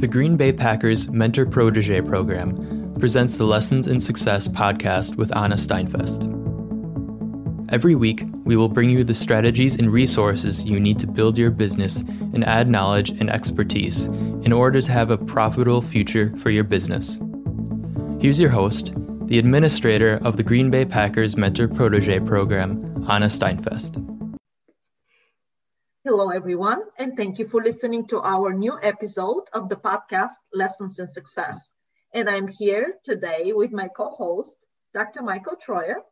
The Green Bay Packers Mentor Protege program presents the Lessons in Success podcast with Anna Steinfest. Every week, we will bring you the strategies and resources you need to build your business and add knowledge and expertise in order to have a profitable future for your business. Here's your host, the administrator of the Green Bay Packers Mentor Protege program, Anna Steinfest. Hello, everyone, and thank you for listening to our new episode of the podcast Lessons in Success. And I'm here today with my co host, Dr. Michael Troyer.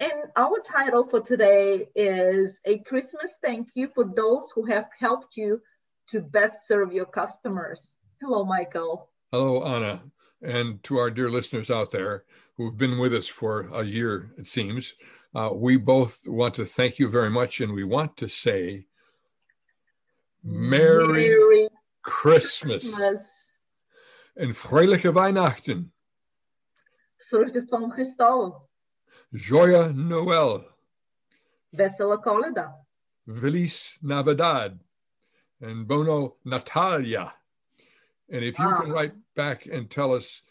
And our title for today is A Christmas Thank You for Those Who Have Helped You to Best Serve Your Customers. Hello, Michael. Hello, Anna. And to our dear listeners out there who've been with us for a year, it seems, uh, we both want to thank you very much. And we want to say, Merry, Merry Christmas. Christmas. En fröhliche Weihnachten. Van Hristovo. Joya Noel. Vesela Koleda. Feliz Navidad. And Bono Natalia. And if you ah. can write back and tell us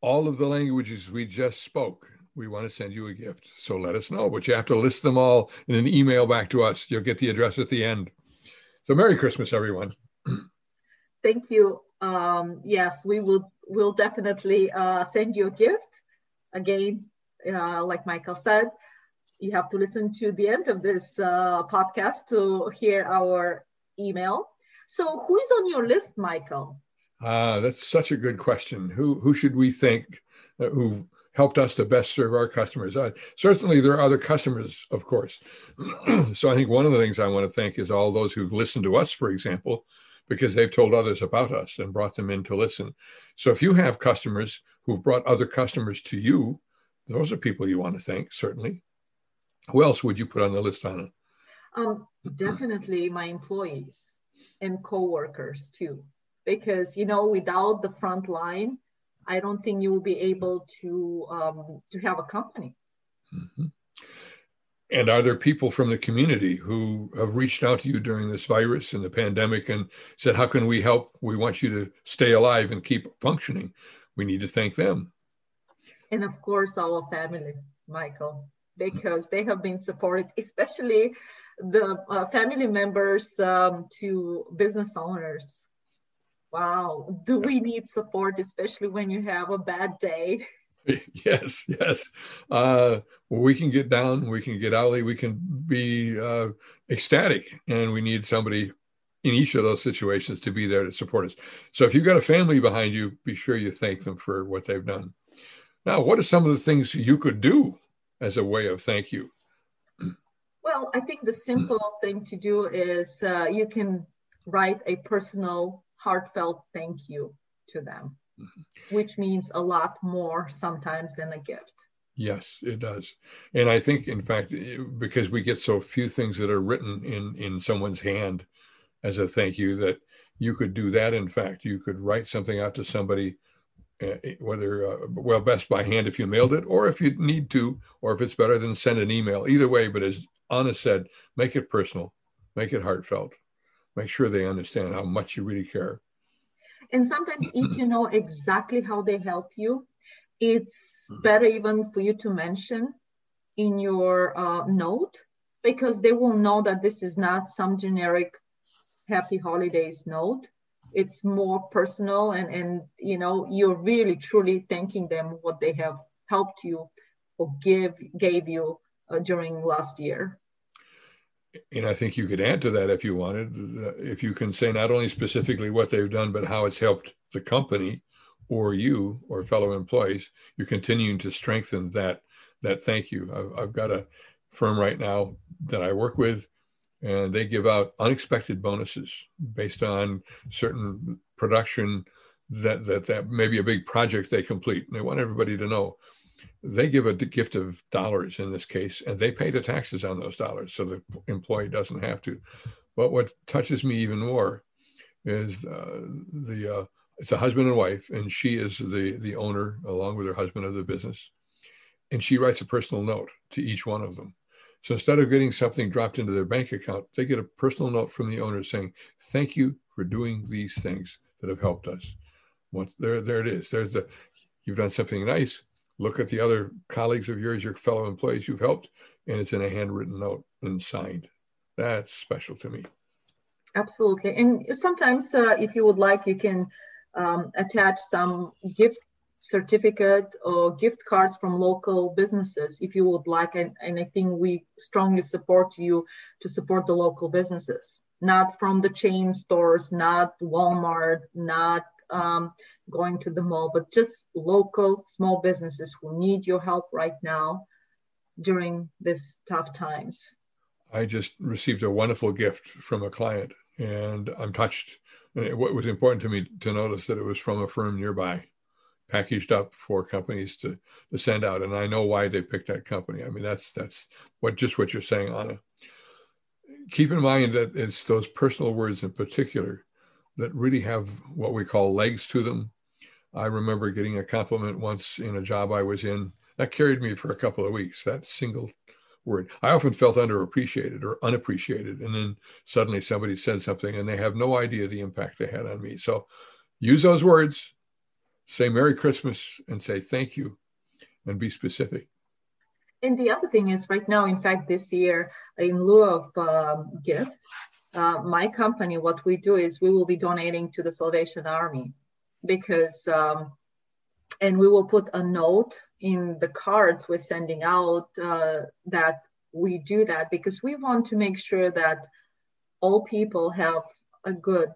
all of the languages we just spoke, we want to send you a gift. So let us know, but you have to list them all in an email back to us. You'll get the address at the end. So Merry Christmas, everyone. Thank you. Um, yes, we will will definitely uh, send you a gift. Again, uh, like Michael said, you have to listen to the end of this uh, podcast to hear our email. So, who is on your list, Michael? Uh, that's such a good question. Who who should we think uh, who helped us to best serve our customers? Certainly, there are other customers, of course. so, I think one of the things I want to thank is all those who've listened to us, for example, because they've told others about us and brought them in to listen. So, if you have customers who've brought other customers to you, those are people you want to thank, certainly. Who else would you put on the list, Anna? Um, definitely my employees and coworkers too, because you know, without the front line, I don't think you will be able to um, to have a company. Mm-hmm. And are there people from the community who have reached out to you during this virus and the pandemic and said, "How can we help? We want you to stay alive and keep functioning." We need to thank them and of course our family, Michael, because they have been supported, especially the uh, family members um, to business owners. Wow, do we need support, especially when you have a bad day? yes, yes. Uh, we can get down, we can get out, we can be uh, ecstatic, and we need somebody in each of those situations to be there to support us. So if you've got a family behind you, be sure you thank them for what they've done. Now, what are some of the things you could do as a way of thank you? Well, I think the simple thing to do is uh, you can write a personal, heartfelt thank you to them, mm-hmm. which means a lot more sometimes than a gift. Yes, it does. And I think, in fact, because we get so few things that are written in, in someone's hand as a thank you, that you could do that. In fact, you could write something out to somebody uh, whether uh, well best by hand if you mailed it or if you need to or if it's better than send an email either way but as anna said make it personal make it heartfelt make sure they understand how much you really care. And sometimes if you know exactly how they help you it's mm-hmm. better even for you to mention in your uh, note because they will know that this is not some generic happy holidays note. It's more personal and and you know you're really truly thanking them what they have helped you or give gave you uh, during last year and i think you could add to that if you wanted uh, if you can say not only specifically what they've done but how it's helped the company or you or fellow employees you're continuing to strengthen that that thank you i've, I've got a firm right now that i work with and they give out unexpected bonuses based on certain production that that that maybe a big project they complete. And they want everybody to know they give a gift of dollars in this case, and they pay the taxes on those dollars, so the employee doesn't have to. But what touches me even more is uh, the uh, it's a husband and wife, and she is the the owner along with her husband of the business, and she writes a personal note to each one of them so instead of getting something dropped into their bank account, they get a personal note from the owner saying, Thank you for doing these things. that have helped us. Once there, there it is. There's the you've done something nice. Look at the other colleagues of yours, your fellow employees you've helped, and it's in a handwritten note and signed. That's special to me. Absolutely. And sometimes, uh, if you would like, you can um, attach some gift certificate or gift cards from local businesses if you would like. And, and I think we strongly support you to support the local businesses, not from the chain stores, not Walmart, not um, going to the mall, but just local small businesses who need your help right now during these tough times. I just received a wonderful gift from a client, and I'm touched. And what was important to me to notice that it was from a firm nearby, packaged up for companies to, to send out, and I know why they picked that company. I mean, that's that's what just what you're saying, Anna. Keep in mind that it's those personal words in particular that really have what we call legs to them. I remember getting a compliment once in a job I was in that carried me for a couple of weeks. That single word. I often felt underappreciated or unappreciated. And then suddenly somebody said something and they have no idea the impact they had on me. So use those words, say Merry Christmas and say thank you and be specific. And the other thing is, right now, in fact, this year, in lieu of um, gifts, uh, my company, what we do is we will be donating to the Salvation Army because um, and we will put a note in the cards we're sending out uh, that we do that because we want to make sure that all people have a good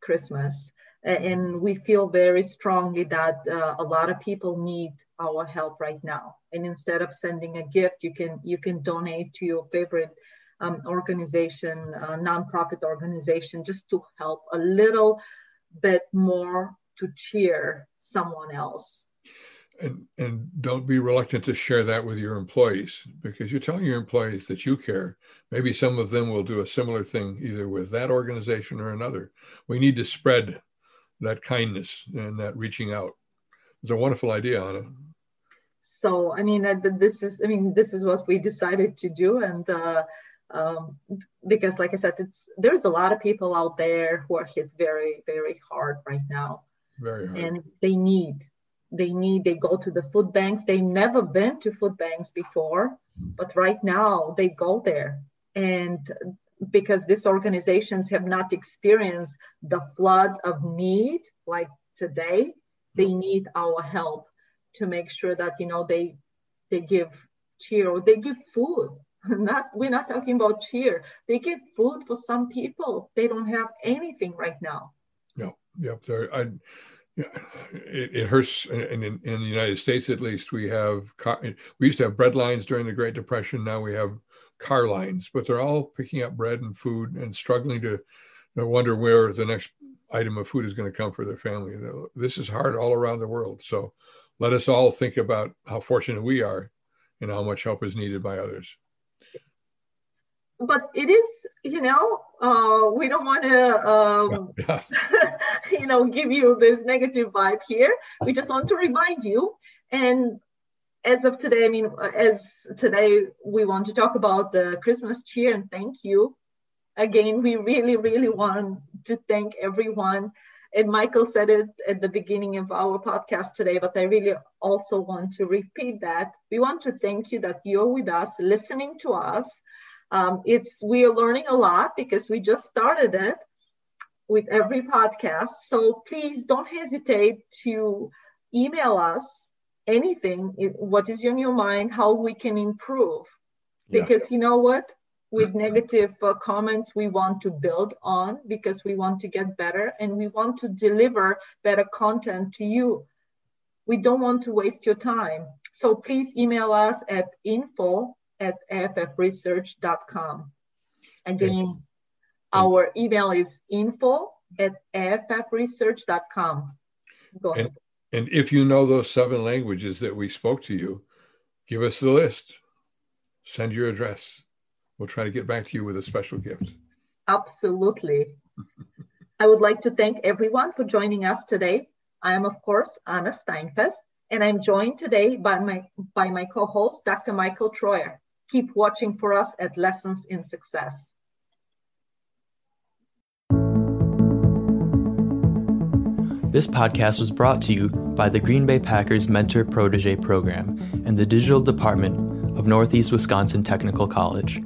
Christmas. And we feel very strongly that uh, a lot of people need our help right now. And instead of sending a gift, you can you can donate to your favorite um, organization, uh, nonprofit organization, just to help a little bit more to cheer someone else. And, and don't be reluctant to share that with your employees because you're telling your employees that you care. Maybe some of them will do a similar thing either with that organization or another. We need to spread that kindness and that reaching out. It's a wonderful idea, Anna. So, I mean, uh, this is, I mean, this is what we decided to do. And, uh, um, because like I said, it's, there's a lot of people out there who are hit very, very hard right now. Very hard. And they need, they need, they go to the food banks. They never been to food banks before, but right now they go there. And because these organizations have not experienced the flood of need like today, they need our help to make sure that, you know, they, they give cheer or they give food not we're not talking about cheer they give food for some people they don't have anything right now no yep there i yeah, it, it hurts. And in, in, the United States, at least, we have car, we used to have bread lines during the Great Depression. Now we have car lines, but they're all picking up bread and food and struggling to, to wonder where the next item of food is going to come for their family. This is hard all around the world. So let us all think about how fortunate we are and how much help is needed by others but it is, you know, uh, we don't want to, um, yeah. you know, give you this negative vibe here. We just want to remind you. And as of today, I mean, as today we want to talk about the Christmas cheer and thank you. Again, we really, really want to thank everyone. And Michael said it at the beginning of our podcast today, but I really also want to repeat that. We want to thank you that you're with us, listening to us um, it's we are learning a lot because we just started it with every podcast. So please don't hesitate to email us anything. what is in your mind? How we can improve? Because yeah. you know what? With negative uh, comments, we want to build on because we want to get better and we want to deliver better content to you. We don't want to waste your time. So please email us at info at affresearch.com. Again, our email is info at affresearch.com. Go ahead. And, and if you know those seven languages that we spoke to you, give us the list. Send your address. We'll try to get back to you with a special gift. Absolutely. I would like to thank everyone for joining us today. I am, of course, Anna Steinfest, and I'm joined today by my, by my co-host, Dr. Michael Troyer keep watching for us at Lessons in Success. This podcast was brought to you by the Green Bay Packers Mentor Protege Program and the Digital Department of Northeast Wisconsin Technical College.